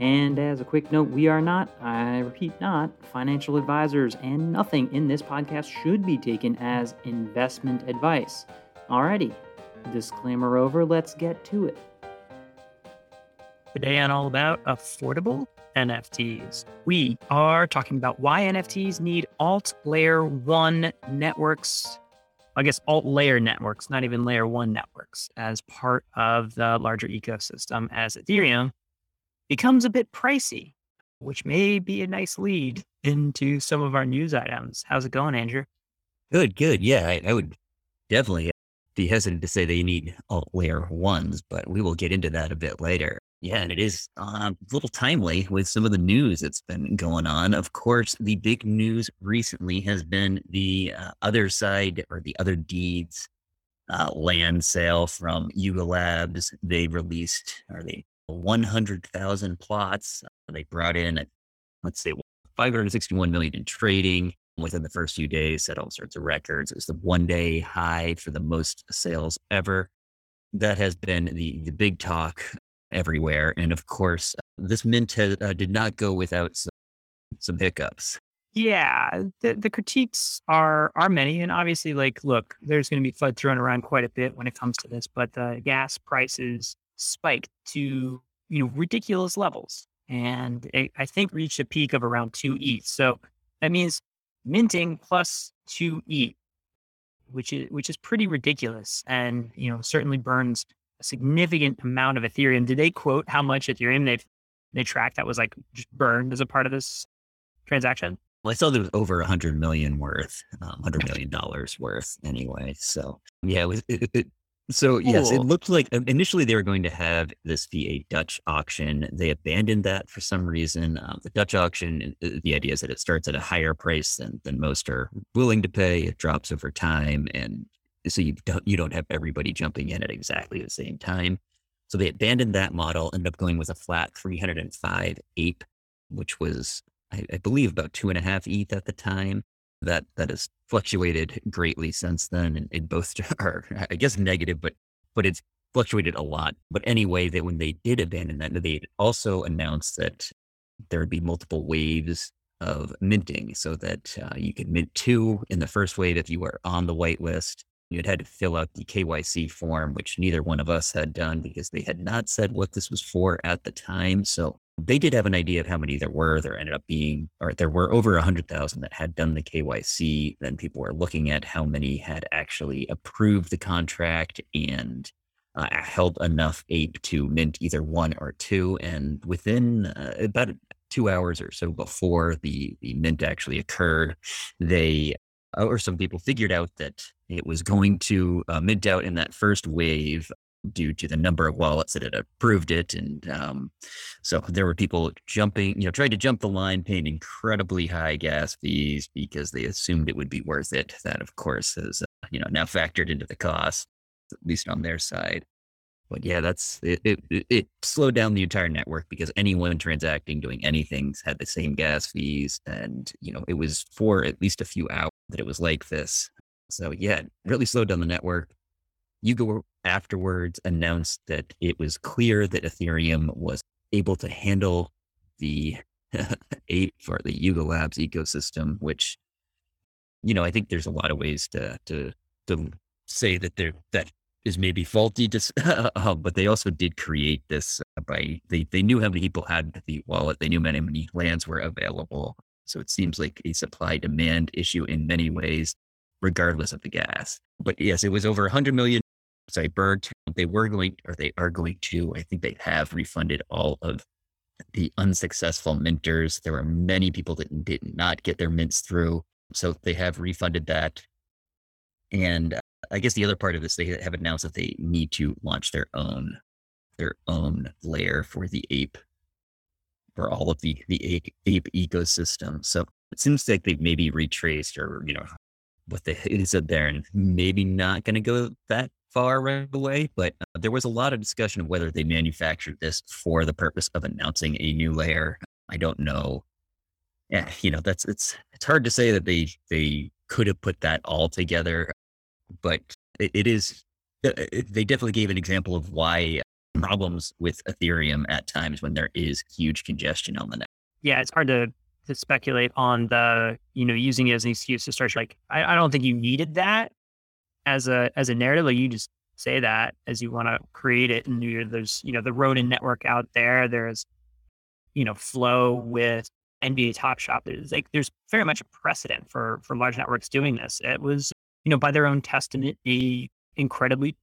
And as a quick note, we are not, I repeat, not financial advisors, and nothing in this podcast should be taken as investment advice. Alrighty, disclaimer over, let's get to it. Today on All About Affordable NFTs, we are talking about why NFTs need alt layer one networks. I guess alt layer networks, not even layer one networks, as part of the larger ecosystem, as Ethereum becomes a bit pricey, which may be a nice lead into some of our news items. How's it going, Andrew? Good, good. Yeah, I, I would definitely be hesitant to say they need alt layer ones, but we will get into that a bit later. Yeah, and it is uh, a little timely with some of the news that's been going on. Of course, the big news recently has been the uh, Otherside or the Otherdeeds uh, land sale from Yuga Labs. They released, or they 100,000 plots. Uh, they brought in, let's say, 561 million in trading within the first few days, set all sorts of records. It was the one day high for the most sales ever. That has been the, the big talk everywhere. And of course, this mint has, uh, did not go without some, some hiccups. Yeah, the, the critiques are are many, and obviously, like, look, there's going to be FUD thrown around quite a bit when it comes to this, but the gas prices spiked to you know ridiculous levels, and it, I think reached a peak of around two ETH. So that means minting plus two ETH, which is which is pretty ridiculous, and you know certainly burns a significant amount of Ethereum. Did they quote how much Ethereum they they tracked that was like just burned as a part of this transaction? Well, I saw there was over a hundred million worth, um, hundred million dollars worth, anyway. So yeah, it was, it, it, so yes, it looked like um, initially they were going to have this be a Dutch auction. They abandoned that for some reason. Um, the Dutch auction, uh, the idea is that it starts at a higher price than than most are willing to pay. It drops over time, and so you don't you don't have everybody jumping in at exactly the same time. So they abandoned that model, ended up going with a flat 305 ape, which was I, I believe about two and a half ETH at the time that that has fluctuated greatly since then and, both are i guess negative but but it's fluctuated a lot but anyway that when they did abandon that they also announced that there would be multiple waves of minting so that uh, you could mint two in the first wave if you were on the whitelist you had had to fill out the KYC form, which neither one of us had done because they had not said what this was for at the time. So they did have an idea of how many there were. There ended up being, or there were over 100,000 that had done the KYC. Then people were looking at how many had actually approved the contract and uh, held enough ape to mint either one or two. And within uh, about two hours or so before the, the mint actually occurred, they, or some people figured out that it was going to uh, mint out in that first wave due to the number of wallets that had approved it. And um, so there were people jumping, you know, trying to jump the line, paying incredibly high gas fees because they assumed it would be worth it. That, of course, is, uh, you know, now factored into the cost, at least on their side. But yeah, that's it, it, it. slowed down the entire network because anyone transacting, doing anything had the same gas fees. And, you know, it was for at least a few hours that it was like this. So yeah, really slowed down the network. Yuga afterwards announced that it was clear that Ethereum was able to handle the eight for the Yuga Labs ecosystem, which, you know, I think there's a lot of ways to to to say that there that is maybe faulty, uh, but they also did create this by they they knew how many people had the wallet, they knew many many lands were available, so it seems like a supply demand issue in many ways, regardless of the gas. But yes, it was over 100 million sorry, Berg, they were going, or they are going to, I think they have refunded all of the unsuccessful minters. There were many people that did not get their mints through. So they have refunded that. And uh, I guess the other part of this, they have announced that they need to launch their own, their own layer for the ape for all of the the ape, ape ecosystem. So it seems like they've maybe retraced or you know what the is up there, and maybe not going to go that far right away. But uh, there was a lot of discussion of whether they manufactured this for the purpose of announcing a new layer. I don't know. Yeah, you know that's it's it's hard to say that they they could have put that all together, but it, it is. Uh, they definitely gave an example of why problems with Ethereum at times when there is huge congestion on the net. Yeah, it's hard to to speculate on the you know using it as an excuse to start like I, I don't think you needed that as a as a narrative. Like you just say that as you want to create it, and there's you know the Ronin network out there. There's you know Flow with NBA Top Shot. There's like there's very much a precedent for for large networks doing this. It was you know by their own testament a incredibly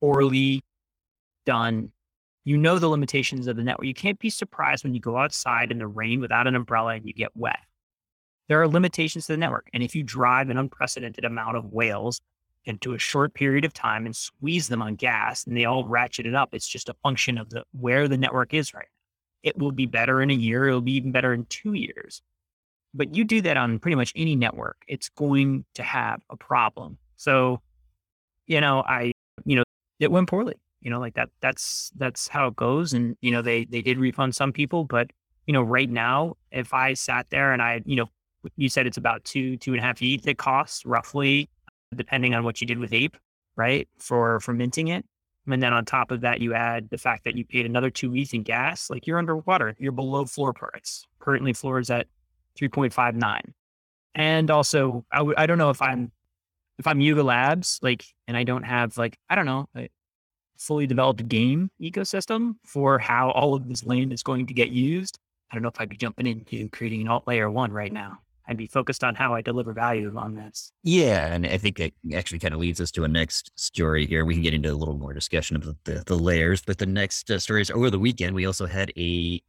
poorly done. You know the limitations of the network. You can't be surprised when you go outside in the rain without an umbrella and you get wet. There are limitations to the network. And if you drive an unprecedented amount of whales into a short period of time and squeeze them on gas and they all ratchet it up, it's just a function of the where the network is right now. It will be better in a year, it'll be even better in two years. But you do that on pretty much any network, it's going to have a problem. So, you know, I, you know, it went poorly you know like that that's that's how it goes and you know they they did refund some people but you know right now if i sat there and i you know you said it's about two two and a half ETH it costs roughly depending on what you did with ape right for for minting it. And then on top of that you add the fact that you paid another two ETH in gas like you're underwater. You're below floor price. Currently floor is at 3.59 and also I w- I don't know if i'm if i'm yuga labs like and i don't have like i don't know a fully developed game ecosystem for how all of this land is going to get used, I don't know if I'd be jumping into creating an alt layer one right now. I'd be focused on how I deliver value on this. Yeah, and I think that actually kind of leads us to a next story here. We can get into a little more discussion of the, the layers, but the next uh, story is over the weekend. We also had a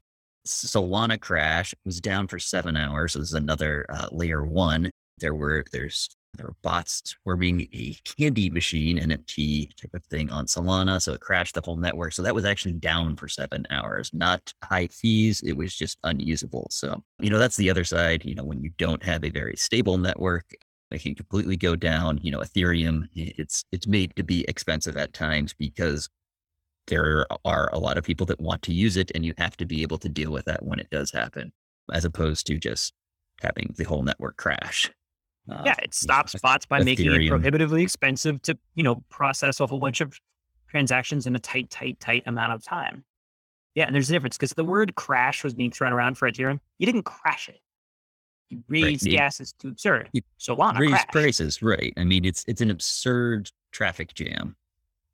Solana crash. It was down for seven hours. So this is another uh, layer one. There were there's there were bots were being a candy machine NFT type of thing on Solana. So it crashed the whole network. So that was actually down for seven hours, not high fees. It was just unusable. So, you know, that's the other side. You know, when you don't have a very stable network, it can completely go down. You know, Ethereum, it's it's made to be expensive at times because there are a lot of people that want to use it and you have to be able to deal with that when it does happen, as opposed to just having the whole network crash. Uh, yeah, it stops bots by Ethereum. making it prohibitively expensive to, you know, process off a whole bunch of transactions in a tight, tight, tight amount of time. Yeah, and there's a difference because the word crash was being thrown around for Ethereum. You didn't crash it. You raised right. gases to absurd. You Solana raised crashed. prices, right? I mean, it's it's an absurd traffic jam.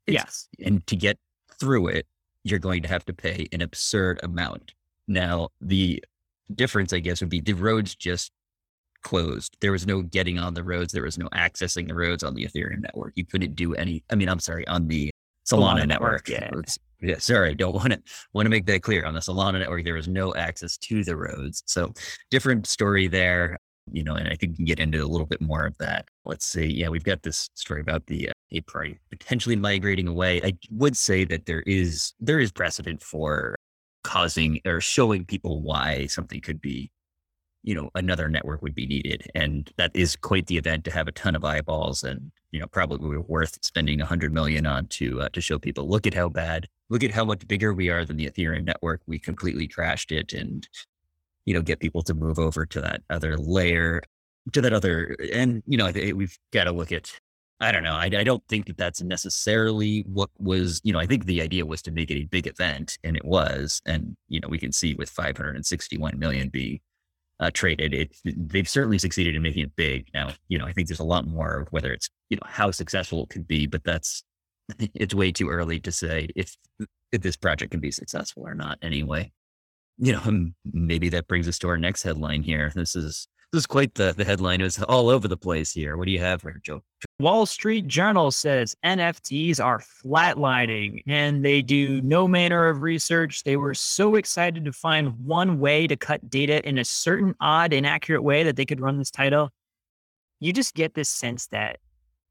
It's, yes, and to get through it, you're going to have to pay an absurd amount. Now, the difference, I guess, would be the roads just closed. There was no getting on the roads. There was no accessing the roads on the Ethereum network. You couldn't do any. I mean, I'm sorry, on the Solana, Solana network. Yeah. yeah, sorry, don't want to want to make that clear. On the Solana network, there was no access to the roads. So different story there. You know, and I think we can get into a little bit more of that. Let's see. Yeah, we've got this story about the uh, ape potentially migrating away. I would say that there is there is precedent for causing or showing people why something could be you know another network would be needed and that is quite the event to have a ton of eyeballs and you know probably worth spending a hundred million on to uh, to show people look at how bad look at how much bigger we are than the ethereum network we completely trashed it and you know get people to move over to that other layer to that other and you know we've got to look at I don't know. I, I don't think that that's necessarily what was, you know, I think the idea was to make it a big event and it was. And, you know, we can see with 561 million be uh, traded. It, they've certainly succeeded in making it big. Now, you know, I think there's a lot more of whether it's, you know, how successful it could be, but that's, it's way too early to say if, if this project can be successful or not anyway. You know, maybe that brings us to our next headline here. This is this is quite the, the headline. It's all over the place here. What do you have here, Joe? Wall Street Journal says NFTs are flatlining and they do no manner of research. They were so excited to find one way to cut data in a certain odd, inaccurate way that they could run this title. You just get this sense that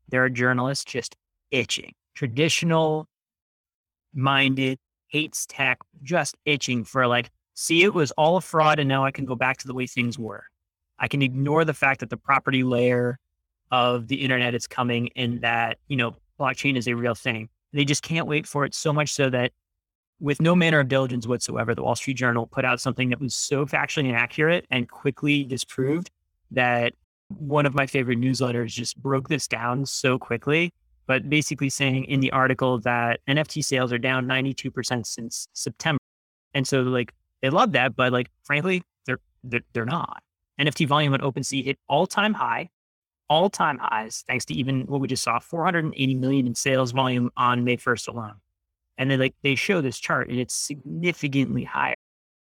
there are journalists just itching, traditional minded, hates tech, just itching for like see it was all a fraud and now I can go back to the way things were. I can ignore the fact that the property layer of the internet is coming and that, you know, blockchain is a real thing. They just can't wait for it so much so that with no manner of diligence whatsoever, the Wall Street Journal put out something that was so factually inaccurate and quickly disproved that one of my favorite newsletters just broke this down so quickly. But basically saying in the article that NFT sales are down 92% since September. And so like they love that, but like frankly, they're they're, they're not. NFT volume on OpenSea hit all time high, all time highs, thanks to even what we just saw, 480 million in sales volume on May 1st alone. And then like they show this chart and it's significantly higher.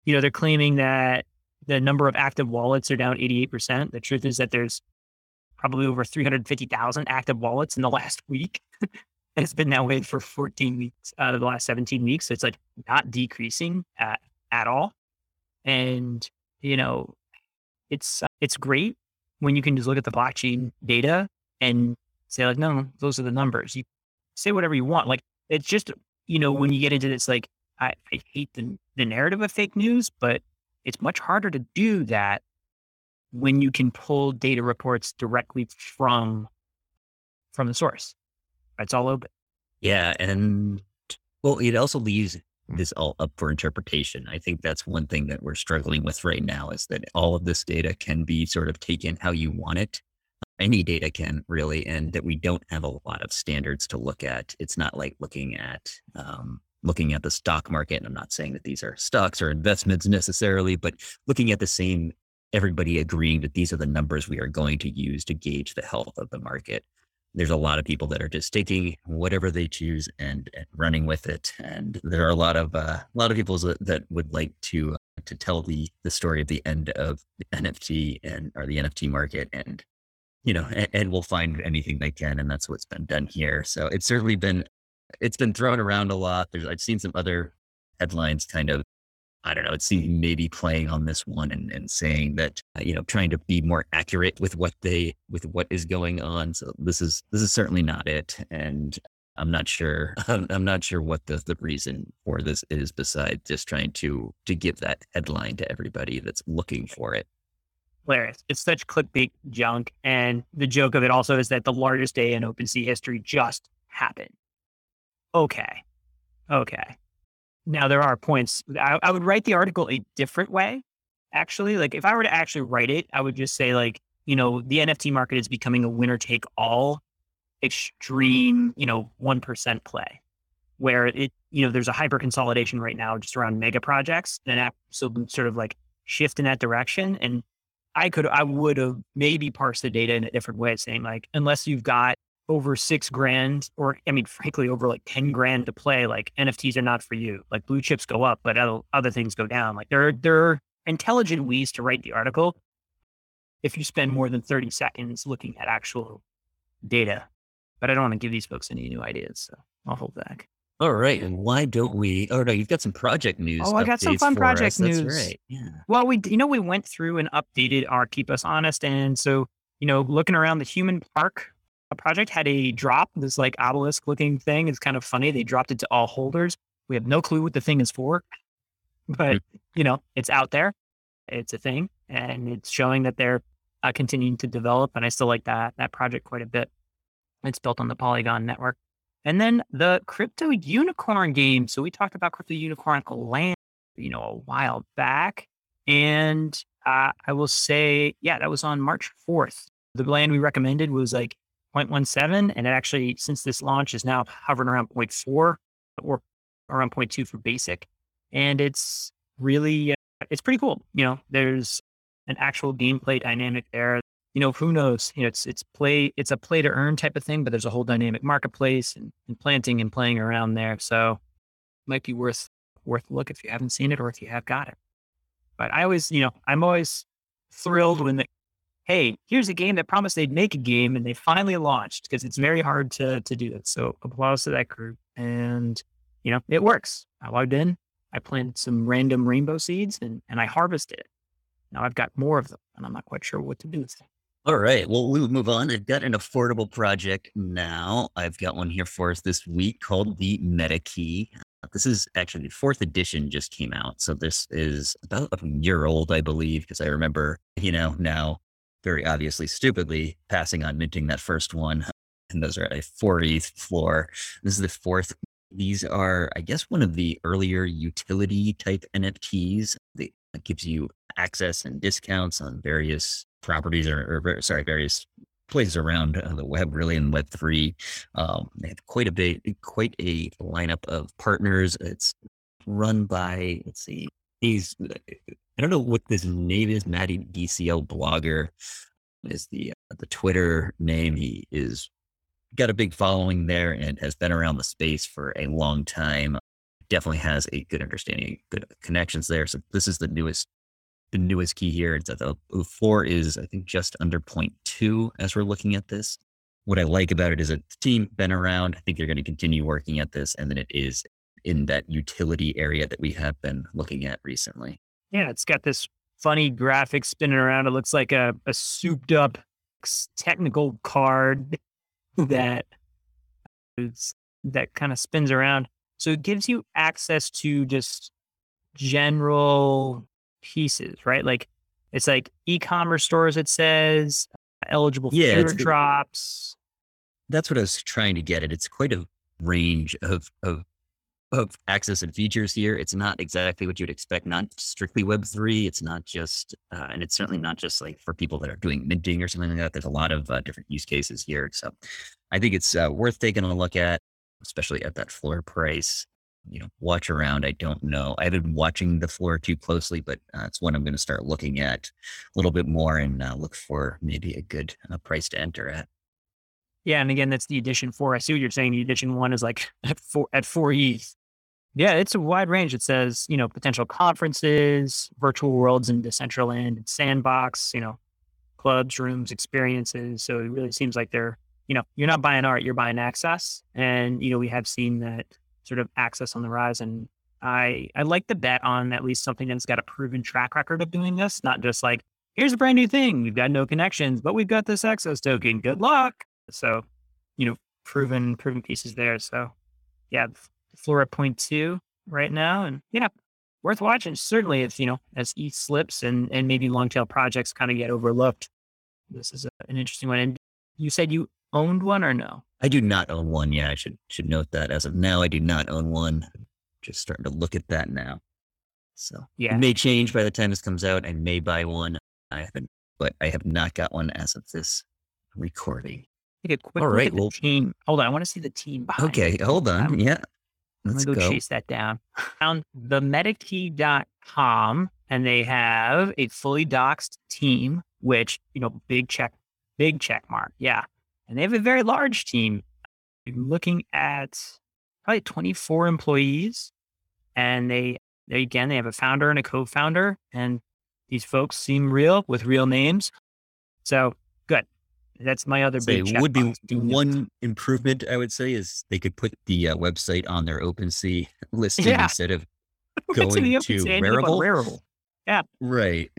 You know, they're claiming that the number of active wallets are down 88%. The truth is that there's probably over 350,000 active wallets in the last week. and it's been that way for 14 weeks out of the last 17 weeks. So it's like not decreasing at, at all. And, you know, it's, uh, it's great when you can just look at the blockchain data and say like, no, those are the numbers. You say whatever you want. Like it's just, you know, when you get into this, like, I, I hate the, the narrative of fake news, but it's much harder to do that when you can pull data reports directly from from the source. It's all open. Yeah, and well, it also leaves this all up for interpretation. I think that's one thing that we're struggling with right now is that all of this data can be sort of taken how you want it. Any data can really, and that we don't have a lot of standards to look at. It's not like looking at um, looking at the stock market. And I'm not saying that these are stocks or investments necessarily, but looking at the same everybody agreeing that these are the numbers we are going to use to gauge the health of the market there's a lot of people that are just taking whatever they choose and, and running with it. And there are a lot of uh, a lot of people that, would like to uh, to tell the the story of the end of the NFT and or the NFT market, and you know, and, and will find anything they can, and that's what's been done here. So it's certainly been it's been thrown around a lot. There's I've seen some other headlines kind of I don't know, it seems maybe playing on this one and, and saying that, uh, you know, trying to be more accurate with what they, with what is going on. So this is, this is certainly not it. And I'm not sure, I'm, I'm not sure what the, the reason for this is besides just trying to, to give that headline to everybody that's looking for it. Hilarious. It's such clickbait junk. And the joke of it also is that the largest day in OpenSea history just happened. Okay. Okay. Now there are points. I, I would write the article a different way. Actually, like if I were to actually write it, I would just say like, you know, the NFT market is becoming a winner take all extreme, you know, 1% play where it, you know, there's a hyper consolidation right now just around mega projects and so sort of like shift in that direction. And I could, I would have maybe parsed the data in a different way, saying like, unless you've got over six grand, or I mean, frankly, over like 10 grand to play, like NFTs are not for you. Like blue chips go up, but other things go down. Like there are, there are intelligent ways to write the article if you spend more than 30 seconds looking at actual data. But I don't want to give these folks any new ideas, so I'll hold back. All right. And why don't we? Oh, no, you've got some project news. Oh, I got some fun project us. news. That's right. Yeah. Well, we, you know, we went through and updated our Keep Us Honest. And so, you know, looking around the human park project had a drop, this like obelisk looking thing. It's kind of funny. They dropped it to all holders. We have no clue what the thing is for, but mm-hmm. you know, it's out there. It's a thing and it's showing that they're uh, continuing to develop. And I still like that, that project quite a bit. It's built on the Polygon network. And then the crypto unicorn game. So we talked about crypto unicorn land, you know, a while back. And uh, I will say, yeah, that was on March 4th. The land we recommended was like 0.17. And it actually, since this launch, is now hovering around 0.4 or around 0.2 for basic. And it's really, uh, it's pretty cool. You know, there's an actual gameplay dynamic there. You know, who knows? You know, it's it's play, it's a play to earn type of thing, but there's a whole dynamic marketplace and, and planting and playing around there. So might be worth worth look if you haven't seen it or if you have got it. But I always, you know, I'm always thrilled when the hey, here's a game that promised they'd make a game and they finally launched because it's very hard to to do that. So applause to that group. And you know, it works. I logged in, I planted some random rainbow seeds and, and I harvested it. Now I've got more of them and I'm not quite sure what to do with them. All right. Well, we'll move on. I've got an affordable project now. I've got one here for us this week called the MetaKey. Uh, this is actually the fourth edition just came out. So this is about a year old, I believe, because I remember, you know, now very obviously stupidly passing on minting that first one. And those are a 4 ETH floor. This is the fourth. These are, I guess, one of the earlier utility type NFTs that gives you access and discounts on various properties or, or sorry, various places around uh, the web, really in Web three. Um, they have quite a bit, quite a lineup of partners. It's run by let's see, he's I don't know what this name is. Matty DCL blogger is the uh, the Twitter name. He is got a big following there and has been around the space for a long time. Definitely has a good understanding, good connections there. So this is the newest the newest key here. It's that the four is, I think, just under two as we're looking at this. What I like about it is that the team been around. I think they're going to continue working at this, and then it is in that utility area that we have been looking at recently. Yeah, it's got this funny graphic spinning around. It looks like a, a souped up technical card that that kind of spins around. So it gives you access to just general pieces, right? Like it's like e-commerce stores. It says eligible yeah, drops. That's what I was trying to get at. It's quite a range of of of access and features here. It's not exactly what you'd expect. Not strictly Web three. It's not just, uh, and it's certainly not just like for people that are doing minting or something like that. There's a lot of uh, different use cases here. So, I think it's uh, worth taking a look at, especially at that floor price you know, watch around. I don't know. I haven't been watching the floor too closely, but uh, it's one I'm going to start looking at a little bit more and uh, look for maybe a good uh, price to enter at. Yeah, and again, that's the edition four. I see what you're saying. The edition one is like at four at four ETH. Yeah, it's a wide range. It says you know potential conferences, virtual worlds in Decentraland, sandbox. You know, clubs, rooms, experiences. So it really seems like they're you know you're not buying art, you're buying access, and you know we have seen that sort of access on the rise. And I I like the bet on at least something that's got a proven track record of doing this, not just like here's a brand new thing. We've got no connections, but we've got this access token. Good luck. So, you know, proven proven pieces there. So, yeah, floor at point two right now, and yeah, worth watching. Certainly, if you know as ETH slips and and maybe long tail projects kind of get overlooked, this is a, an interesting one. And you said you owned one or no? I do not own one. Yeah, I should should note that as of now, I do not own one. Just starting to look at that now. So yeah, it may change by the time this comes out. I may buy one. I haven't, but I have not got one as of this recording. Take a quick All right, well, team. Hold on, I want to see the team. Okay, hold on. I'm, yeah, let's go, go, chase that down. Found the metakey.com and they have a fully doxed team, which you know, big check, big check mark. Yeah, and they have a very large team. looking at probably 24 employees, and they, they again they have a founder and a co-founder, and these folks seem real with real names. So good. That's my other big. Would be one improvement I would say is they could put the uh, website on their OpenSea listing yeah. instead of going to, to Rarible. Rarible. Yeah. Right.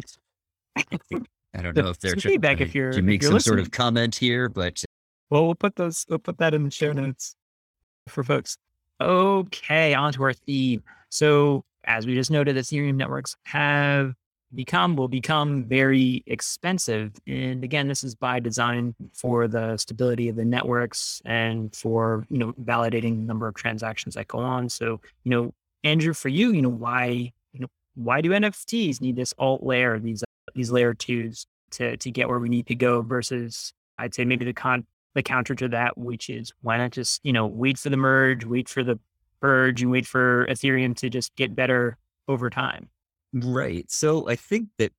I don't know if they're feedback if you're to make you're some listening. sort of comment here, but well, we'll put those, we'll put that in the show notes for folks. Okay, on to our theme. So, as we just noted, Ethereum networks have become, will become very expensive. And again, this is by design for the stability of the networks and for, you know, validating the number of transactions that go on. So, you know, Andrew, for you, you know, why, you know, why do NFTs need this alt layer, these, these layer twos to, to get where we need to go versus I'd say maybe the con the counter to that, which is why not just, you know, wait for the merge, wait for the purge, and wait for Ethereum to just get better over time. Right. So I think that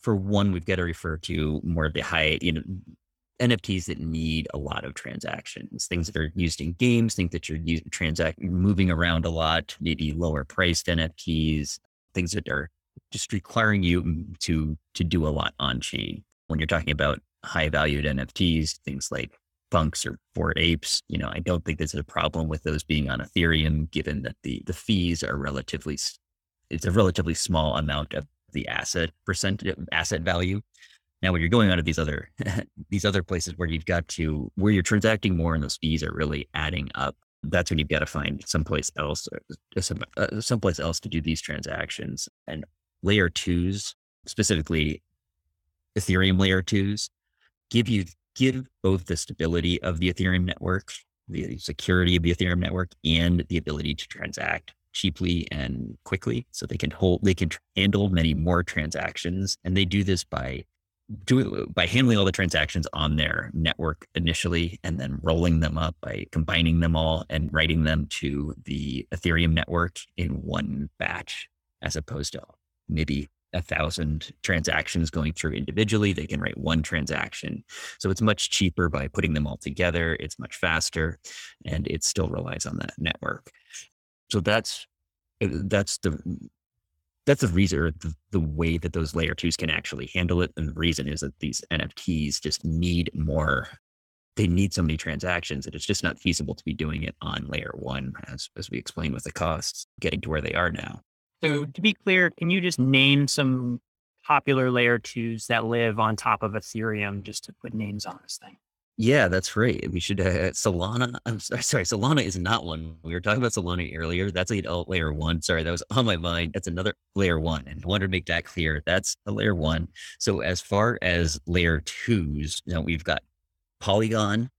for one, we've got to refer to more of the high, you know, NFTs that need a lot of transactions, things that are used in games, things that you're using transact moving around a lot, maybe lower priced NFTs, things that are just requiring you mm, to to do a lot on chain. When you're talking about high valued NFTs, things like punks or bored apes. You know, I don't think there's a problem with those being on Ethereum, given that the the fees are relatively it's a relatively small amount of the asset percent uh, asset value. Now, when you're going on to these other these other places where you've got to where you're transacting more and those fees are really adding up, that's when you've got to find someplace else, uh, some, uh, someplace else to do these transactions. And layer twos, specifically Ethereum layer twos, give you give both the stability of the Ethereum network, the security of the Ethereum network, and the ability to transact cheaply and quickly. So they can hold, they can handle many more transactions, and they do this by doing by handling all the transactions on their network initially and then rolling them up by combining them all and writing them to the Ethereum network in one batch as opposed to maybe a thousand transactions going through individually. They can write one transaction. So it's much cheaper by putting them all together. It's much faster and it still relies on that network. So that's uh, that's the that's the reason the, the way that those layer twos can actually handle it. And the reason is that these NFTs just need more they need so many transactions that it's just not feasible to be doing it on layer one, as as we explained with the costs getting to where they are now. So to be clear, can you just name some popular layer twos that live on top of Ethereum just to put names on this thing? Yeah, that's right. We should uh, Solana. I'm sorry, Solana is not one. We were talking about Solana earlier. That's a layer one. Sorry, that was on my mind. That's another layer one, and I wanted to make that clear. That's a layer one. So as far as layer twos, now we've got Polygon.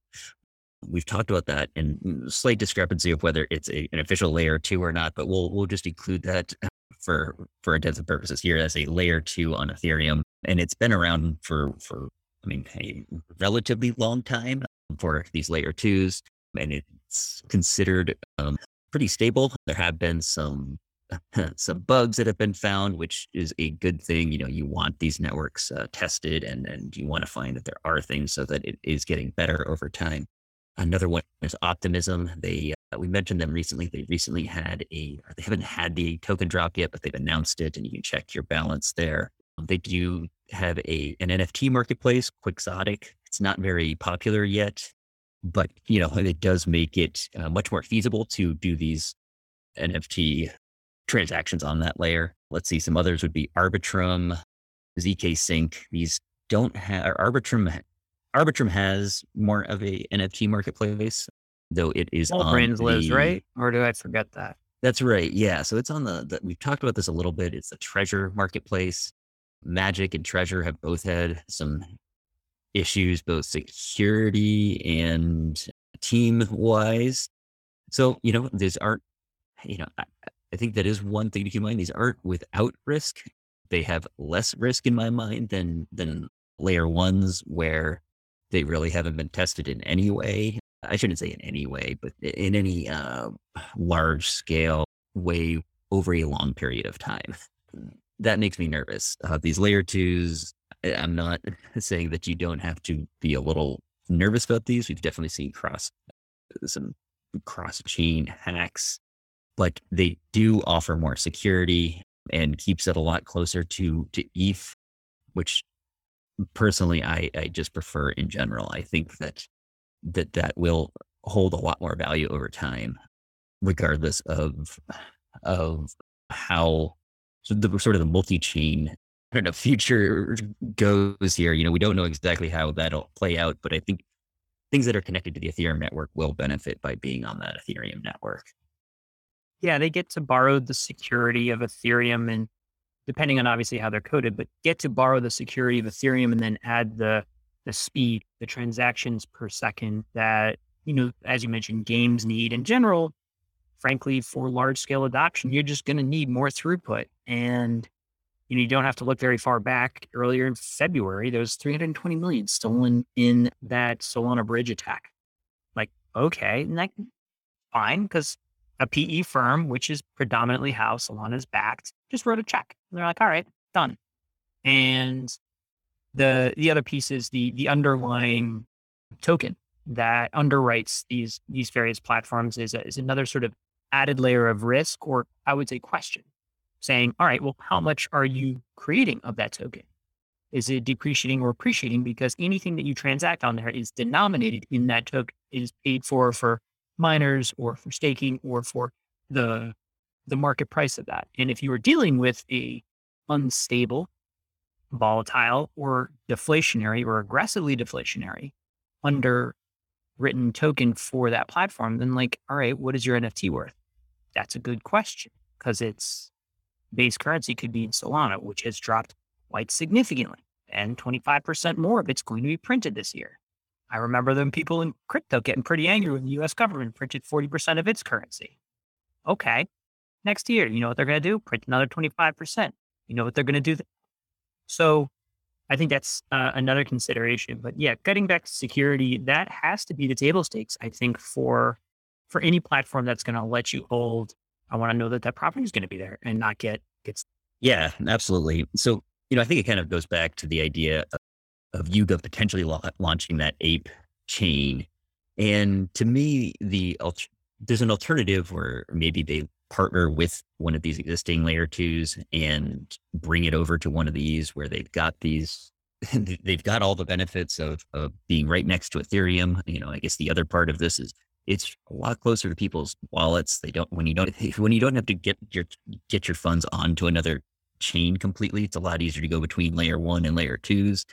We've talked about that and slight discrepancy of whether it's a, an official layer two or not, but we'll we'll just include that for for intents purposes here as a layer two on Ethereum, and it's been around for for I mean a relatively long time for these layer twos, and it's considered um, pretty stable. There have been some some bugs that have been found, which is a good thing. You know, you want these networks uh, tested, and and you want to find that there are things so that it is getting better over time. Another one is Optimism. They uh, we mentioned them recently. They recently had a they haven't had the token drop yet, but they've announced it, and you can check your balance there. They do have a an NFT marketplace, Quixotic. It's not very popular yet, but you know it does make it uh, much more feasible to do these NFT transactions on that layer. Let's see, some others would be Arbitrum, ZK Sync. These don't have Arbitrum Arbitrum has more of a NFT marketplace, though it is All on brands the, lives, right? Or do I forget that? That's right. Yeah. So it's on the, the we've talked about this a little bit. It's the treasure marketplace. Magic and Treasure have both had some issues, both security and team wise. So, you know, these aren't, you know, I, I think that is one thing to keep in mind. These aren't without risk. They have less risk in my mind than than layer ones where they really haven't been tested in any way. I shouldn't say in any way, but in any uh, large scale way over a long period of time. That makes me nervous. Uh, these layer twos, I'm not saying that you don't have to be a little nervous about these. We've definitely seen cross some cross chain hacks, but they do offer more security and keeps it a lot closer to to ETH, which personally I, I just prefer in general. I think that that that will hold a lot more value over time, regardless of of how so the sort of the multi-chain I don't know future goes here. You know, we don't know exactly how that'll play out, but I think things that are connected to the Ethereum network will benefit by being on that Ethereum network. Yeah, they get to borrow the security of Ethereum and depending on obviously how they're coded, but get to borrow the security of Ethereum and then add the the speed, the transactions per second that, you know, as you mentioned, games need in general, frankly, for large scale adoption, you're just going to need more throughput. And, you know, you don't have to look very far back. Earlier in February, there was 320 million stolen in that Solana bridge attack. Like, okay, and that, fine, because a PE firm, which is predominantly how Solana is backed, just wrote a check. And they're like, all right, done. And the the other piece is the the underlying token that underwrites these these various platforms is, a, is another sort of added layer of risk, or I would say question, saying, all right, well, how much are you creating of that token? Is it depreciating or appreciating? Because anything that you transact on there is denominated in that token, is paid for for miners or for staking or for the the market price of that. And if you are dealing with a unstable, volatile, or deflationary or aggressively deflationary under written token for that platform, then like, all right, what is your NFT worth? That's a good question because its base currency could be in Solana, which has dropped quite significantly. And 25% more of it's going to be printed this year. I remember them people in crypto getting pretty angry when the US government printed 40% of its currency. Okay. Next year, you know what they're going to do? Print another 25%. You know what they're going to do? Th- so I think that's uh, another consideration. But yeah, getting back to security, that has to be the table stakes, I think, for for any platform that's going to let you hold. I want to know that that property is going to be there and not get gets. Yeah, absolutely. So you know, I think it kind of goes back to the idea of, of Yuga potentially la- launching that ape chain, and to me, the there's an alternative where maybe they partner with one of these existing layer twos and bring it over to one of these where they've got these they've got all the benefits of, of being right next to ethereum you know i guess the other part of this is it's a lot closer to people's wallets. They don't when you don't when you don't have to get your get your funds onto another chain completely it's a lot easier to go between layer one and layer twos.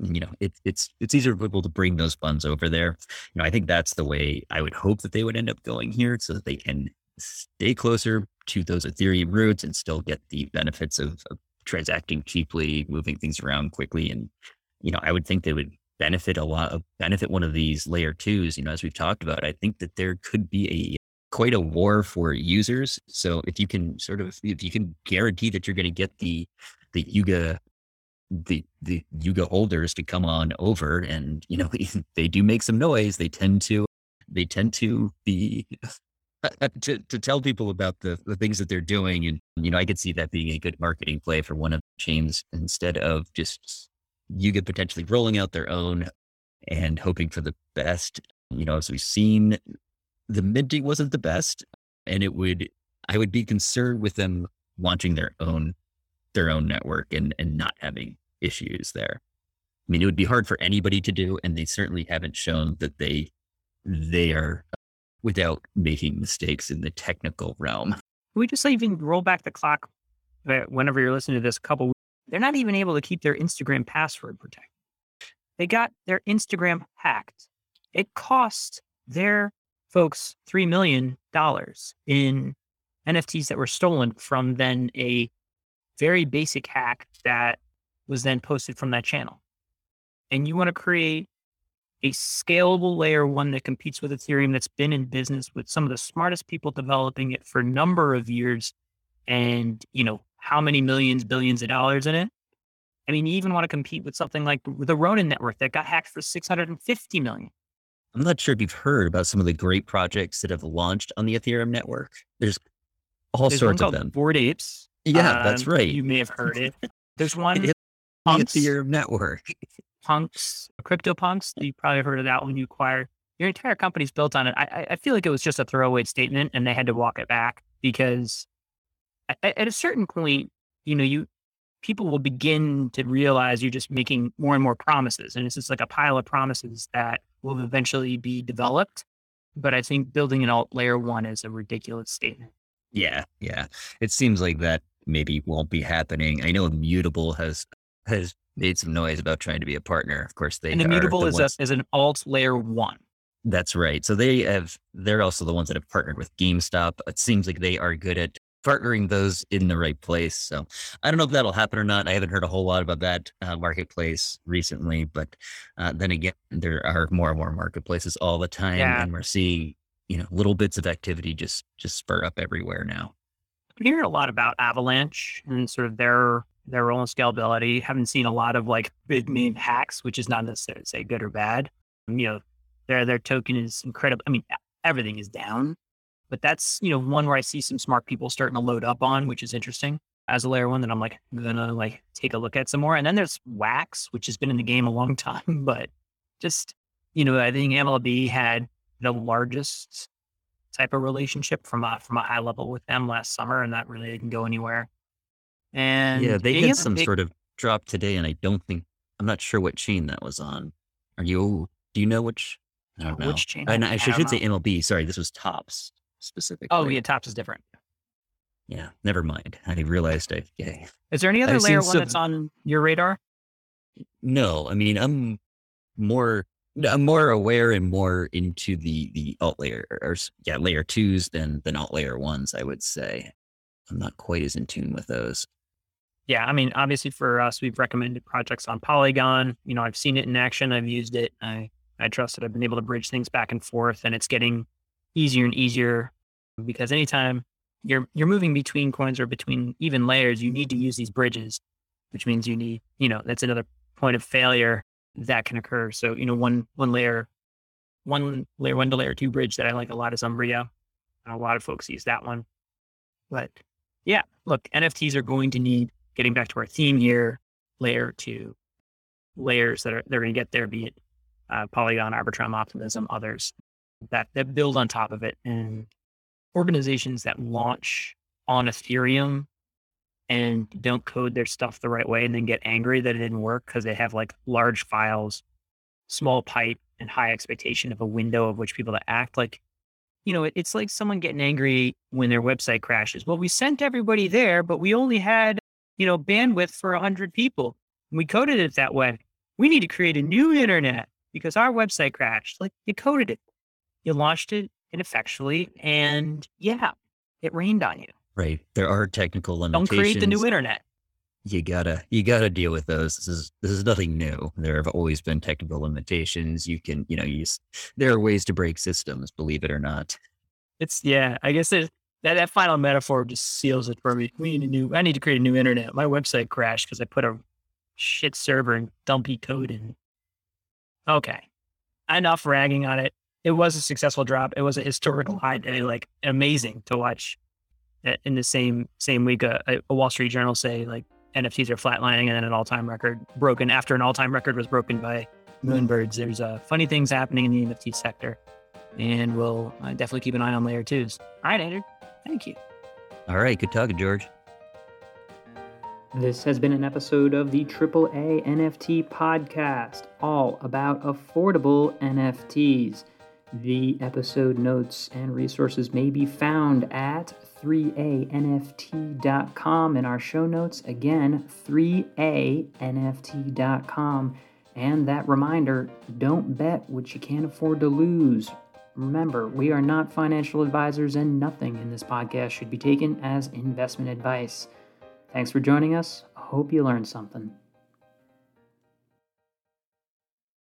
You know it's it's it's easier for people to bring those funds over there. You know i think that's the way i would hope that they would end up going here so that they can stay closer to those Ethereum roots and still get the benefits of, of transacting cheaply, moving things around quickly. And, you know, I would think they would benefit a lot of benefit one of these layer twos, you know, as we've talked about, I think that there could be a quite a war for users. So if you can sort of if you can guarantee that you're going to get the the Yuga the the Yuga holders to come on over and you know they do make some noise, they tend to they tend to be to, to tell people about the, the things that they're doing. And, you know, I could see that being a good marketing play for one of the chains instead of just Yuga potentially rolling out their own and hoping for the best. You know, as we've seen, the minting wasn't the best. And it would, I would be concerned with them launching their own, their own network and, and not having issues there. I mean, it would be hard for anybody to do, and they certainly haven't shown that they they are without making mistakes in the technical realm. Can we just even roll back the clock whenever you're listening to this couple they're not even able to keep their Instagram password protected. They got their Instagram hacked. It cost their folks $3 million in NFTs that were stolen from then a very basic hack that was then posted from that channel. And you want to create a scalable layer one that competes with Ethereum that's been in business with some of the smartest people developing it for a number of years and, you know, how many millions, billions of dollars in it. I mean, you even want to compete with something like the Ronin network that got hacked for 650 million. I'm not sure if you've heard about some of the great projects that have launched on the Ethereum network. There's all There's sorts of them. Bored apes. Yeah, um, that's right. You may have heard it. There's one. the Ethereum network. punks, crypto punks. You probably heard of that when you acquired your entire company's built on it. I, I feel like it was just a throwaway statement and they had to walk it back because at, at a certain point, you know, you people will begin to realize you're just making more and more promises. And it's just like a pile of promises that will eventually be developed. But I think building an alt layer one is a ridiculous statement. Yeah. Yeah. It seems like that maybe won't be happening. I know Immutable has has made some noise about trying to be a partner. Of course, they and Immutable the is ones, a, is an alt layer one. That's right. So they have they're also the ones that have partnered with GameStop. It seems like they are good at partnering those in the right place. So I don't know if that'll happen or not. I haven't heard a whole lot about that uh, marketplace recently, but uh, then again, there are more and more marketplaces all the time, yeah. and we're seeing you know little bits of activity just just spur up everywhere now. We hear a lot about Avalanche and sort of their their role in scalability. Haven't seen a lot of like big name hacks, which is not necessarily say good or bad. You know, their their token is incredible. I mean, everything is down, but that's you know one where I see some smart people starting to load up on, which is interesting as a layer one that I'm like gonna like take a look at some more. And then there's Wax, which has been in the game a long time, but just you know, I think MLB had the largest type of relationship from a from a high level with them last summer, and that really didn't go anywhere. And yeah, they had some big... sort of drop today, and I don't think I'm not sure what chain that was on. Are you? Do you know which? I don't know. Which chain? I, I, I should say MLB. Sorry, this was Topps Oh, specifically. Oh yeah, Topps is different. Yeah, never mind. I realized I. Yeah. Is there any other I've layer one some... that's on your radar? No, I mean I'm more I'm more aware and more into the the alt layer or yeah layer twos than than alt layer ones. I would say I'm not quite as in tune with those. Yeah, I mean, obviously for us, we've recommended projects on Polygon. You know, I've seen it in action. I've used it. I I trust that I've been able to bridge things back and forth, and it's getting easier and easier because anytime you're you're moving between coins or between even layers, you need to use these bridges, which means you need you know that's another point of failure that can occur. So, you know, one one layer, one layer one to layer two bridge that I like a lot is Umbria. A lot of folks use that one. But yeah, look, NFTs are going to need getting back to our theme here, layer two layers that are they're going to get there, be it uh, Polygon, Arbitrum, Optimism, others that that build on top of it, and organizations that launch on Ethereum and don't code their stuff the right way and then get angry that it didn't work because they have like large files, small pipe, and high expectation of a window of which people to act like, you know, it, it's like someone getting angry when their website crashes. Well, we sent everybody there, but we only had, you know, bandwidth for 100 people. And we coded it that way. We need to create a new internet because our website crashed. Like you coded it, you launched it ineffectually, and yeah, it rained on you. Right. There are technical limitations. Don't create the new internet. You gotta you gotta deal with those. This is this is nothing new. There have always been technical limitations. You can, you know, use there are ways to break systems, believe it or not. It's yeah, I guess it, that that final metaphor just seals it for me. We need a new I need to create a new internet. My website crashed because I put a shit server and dumpy code in. Okay. Enough ragging on it. It was a successful drop. It was a historical high day, like amazing to watch in the same same week, a, a Wall Street Journal say like NFTs are flatlining and then an all time record broken after an all time record was broken by Moonbirds. There's uh, funny things happening in the NFT sector, and we'll uh, definitely keep an eye on layer twos. All right, Andrew. Thank you. All right. Good talking, George. This has been an episode of the AAA NFT podcast, all about affordable NFTs. The episode notes and resources may be found at 3anft.com in our show notes. Again, 3anft.com. And that reminder don't bet what you can't afford to lose. Remember, we are not financial advisors, and nothing in this podcast should be taken as investment advice. Thanks for joining us. Hope you learned something.